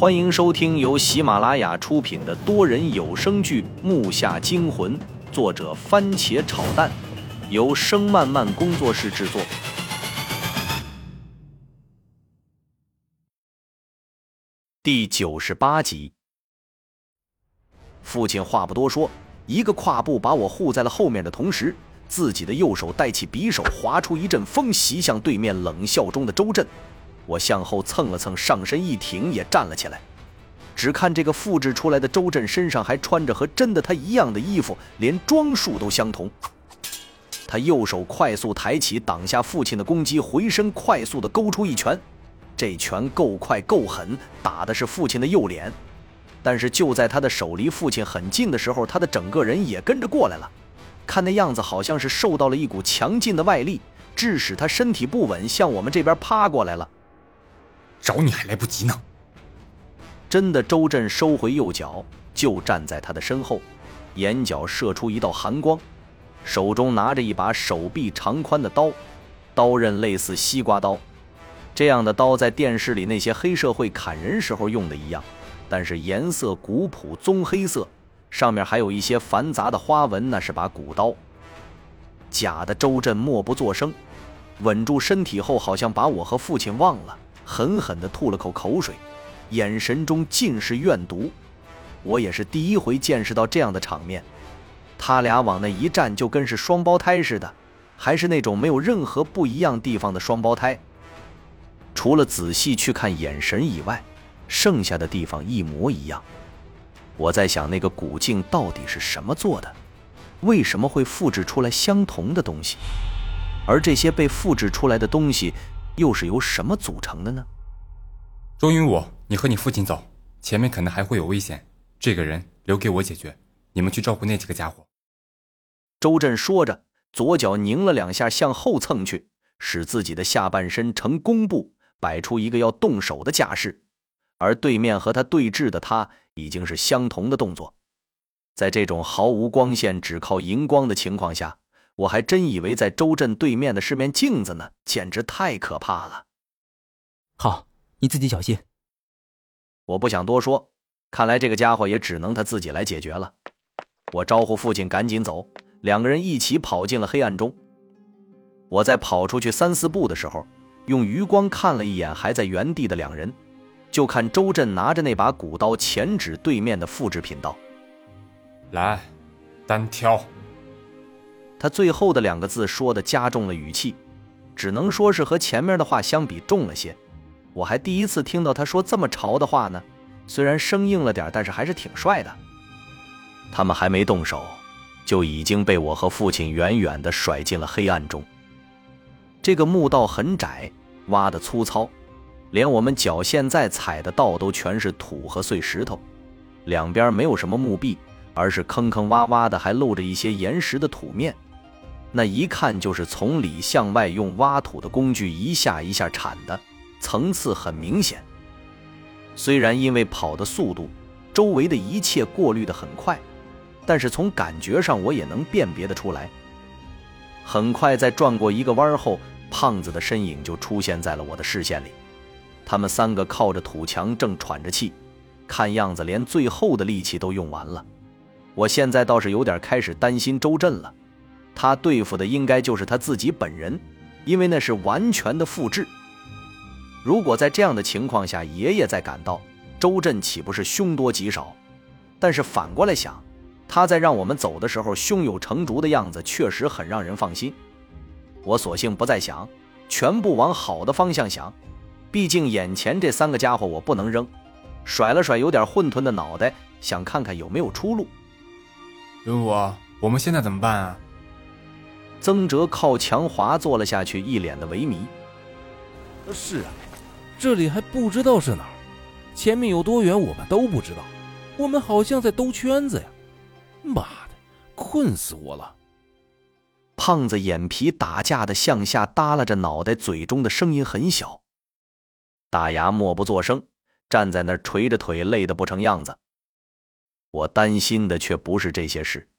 欢迎收听由喜马拉雅出品的多人有声剧《木下惊魂》，作者番茄炒蛋，由声漫漫工作室制作。第九十八集，父亲话不多说，一个跨步把我护在了后面的同时，自己的右手带起匕首，划出一阵风，袭向对面冷笑中的周震。我向后蹭了蹭，上身一挺，也站了起来。只看这个复制出来的周震身上还穿着和真的他一样的衣服，连装束都相同。他右手快速抬起，挡下父亲的攻击，回身快速的勾出一拳。这拳够快够狠，打的是父亲的右脸。但是就在他的手离父亲很近的时候，他的整个人也跟着过来了。看那样子，好像是受到了一股强劲的外力，致使他身体不稳，向我们这边趴过来了。找你还来不及呢！真的，周震收回右脚，就站在他的身后，眼角射出一道寒光，手中拿着一把手臂长宽的刀，刀刃类似西瓜刀，这样的刀在电视里那些黑社会砍人时候用的一样，但是颜色古朴棕黑色，上面还有一些繁杂的花纹，那是把古刀。假的周震默不作声，稳住身体后，好像把我和父亲忘了。狠狠地吐了口口水，眼神中尽是怨毒。我也是第一回见识到这样的场面，他俩往那一站，就跟是双胞胎似的，还是那种没有任何不一样地方的双胞胎。除了仔细去看眼神以外，剩下的地方一模一样。我在想，那个古镜到底是什么做的？为什么会复制出来相同的东西？而这些被复制出来的东西。又是由什么组成的呢？周云武，你和你父亲走，前面可能还会有危险，这个人留给我解决，你们去照顾那几个家伙。周震说着，左脚拧了两下，向后蹭去，使自己的下半身呈弓步，摆出一个要动手的架势。而对面和他对峙的他，已经是相同的动作。在这种毫无光线，只靠荧光的情况下。我还真以为在周震对面的是面镜子呢，简直太可怕了。好，你自己小心。我不想多说，看来这个家伙也只能他自己来解决了。我招呼父亲赶紧走，两个人一起跑进了黑暗中。我在跑出去三四步的时候，用余光看了一眼还在原地的两人，就看周震拿着那把古刀前指对面的复制品道：“来，单挑。”他最后的两个字说的加重了语气，只能说是和前面的话相比重了些。我还第一次听到他说这么潮的话呢，虽然生硬了点，但是还是挺帅的。他们还没动手，就已经被我和父亲远远地甩进了黑暗中。这个墓道很窄，挖的粗糙，连我们脚现在踩的道都全是土和碎石头，两边没有什么墓壁，而是坑坑洼洼的，还露着一些岩石的土面。那一看就是从里向外用挖土的工具一下一下铲的，层次很明显。虽然因为跑的速度，周围的一切过滤的很快，但是从感觉上我也能辨别得出来。很快在转过一个弯后，胖子的身影就出现在了我的视线里。他们三个靠着土墙正喘着气，看样子连最后的力气都用完了。我现在倒是有点开始担心周震了。他对付的应该就是他自己本人，因为那是完全的复制。如果在这样的情况下，爷爷再赶到，周震岂不是凶多吉少？但是反过来想，他在让我们走的时候胸有成竹的样子，确实很让人放心。我索性不再想，全部往好的方向想。毕竟眼前这三个家伙我不能扔。甩了甩有点混沌的脑袋，想看看有没有出路。云武，我们现在怎么办啊？曾哲靠墙滑坐了下去，一脸的萎靡。是啊，这里还不知道是哪儿，前面有多远我们都不知道，我们好像在兜圈子呀！妈的，困死我了！胖子眼皮打架的向下耷拉着脑袋，嘴中的声音很小。大牙默不作声，站在那儿垂着腿，累得不成样子。我担心的却不是这些事。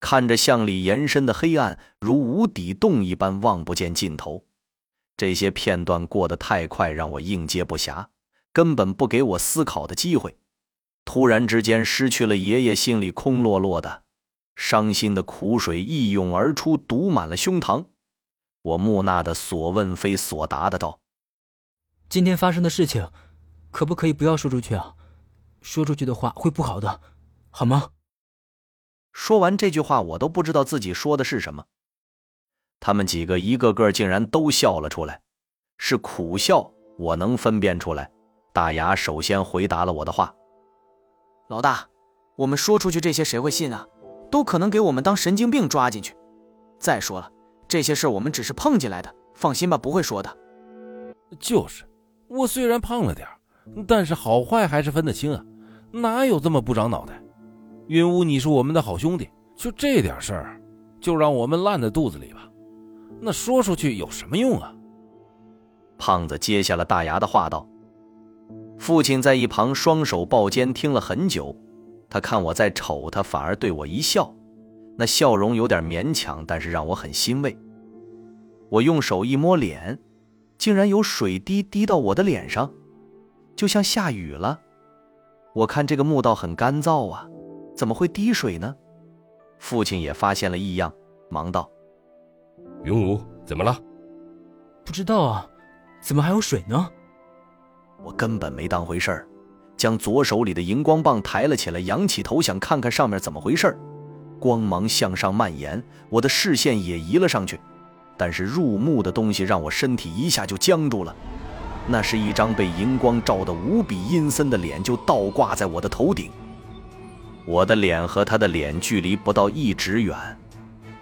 看着向里延伸的黑暗，如无底洞一般望不见尽头。这些片段过得太快，让我应接不暇。根本不给我思考的机会。突然之间失去了爷爷，心里空落落的，伤心的苦水一涌而出，堵满了胸膛。我木讷的所问非所答的道：“今天发生的事情，可不可以不要说出去啊？说出去的话会不好的，好吗？”说完这句话，我都不知道自己说的是什么。他们几个一个个竟然都笑了出来，是苦笑，我能分辨出来。大牙首先回答了我的话。老大，我们说出去这些谁会信啊？都可能给我们当神经病抓进去。再说了，这些事我们只是碰进来的，放心吧，不会说的。就是，我虽然胖了点但是好坏还是分得清啊，哪有这么不长脑袋？云雾，你是我们的好兄弟，就这点事儿，就让我们烂在肚子里吧。那说出去有什么用啊？胖子接下了大牙的话道。父亲在一旁双手抱肩听了很久，他看我在瞅他，反而对我一笑，那笑容有点勉强，但是让我很欣慰。我用手一摸脸，竟然有水滴滴到我的脸上，就像下雨了。我看这个墓道很干燥啊，怎么会滴水呢？父亲也发现了异样，忙道：“云武，怎么了？”“不知道啊，怎么还有水呢？”我根本没当回事儿，将左手里的荧光棒抬了起来，仰起头想看看上面怎么回事儿。光芒向上蔓延，我的视线也移了上去，但是入目的东西让我身体一下就僵住了。那是一张被荧光照得无比阴森的脸，就倒挂在我的头顶。我的脸和他的脸距离不到一指远，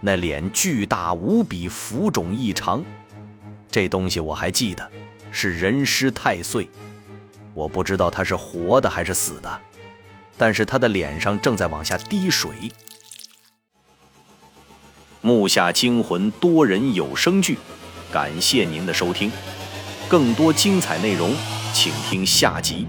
那脸巨大无比，浮肿异常。这东西我还记得，是人尸太岁。我不知道他是活的还是死的，但是他的脸上正在往下滴水。木下惊魂多人有声剧，感谢您的收听，更多精彩内容，请听下集。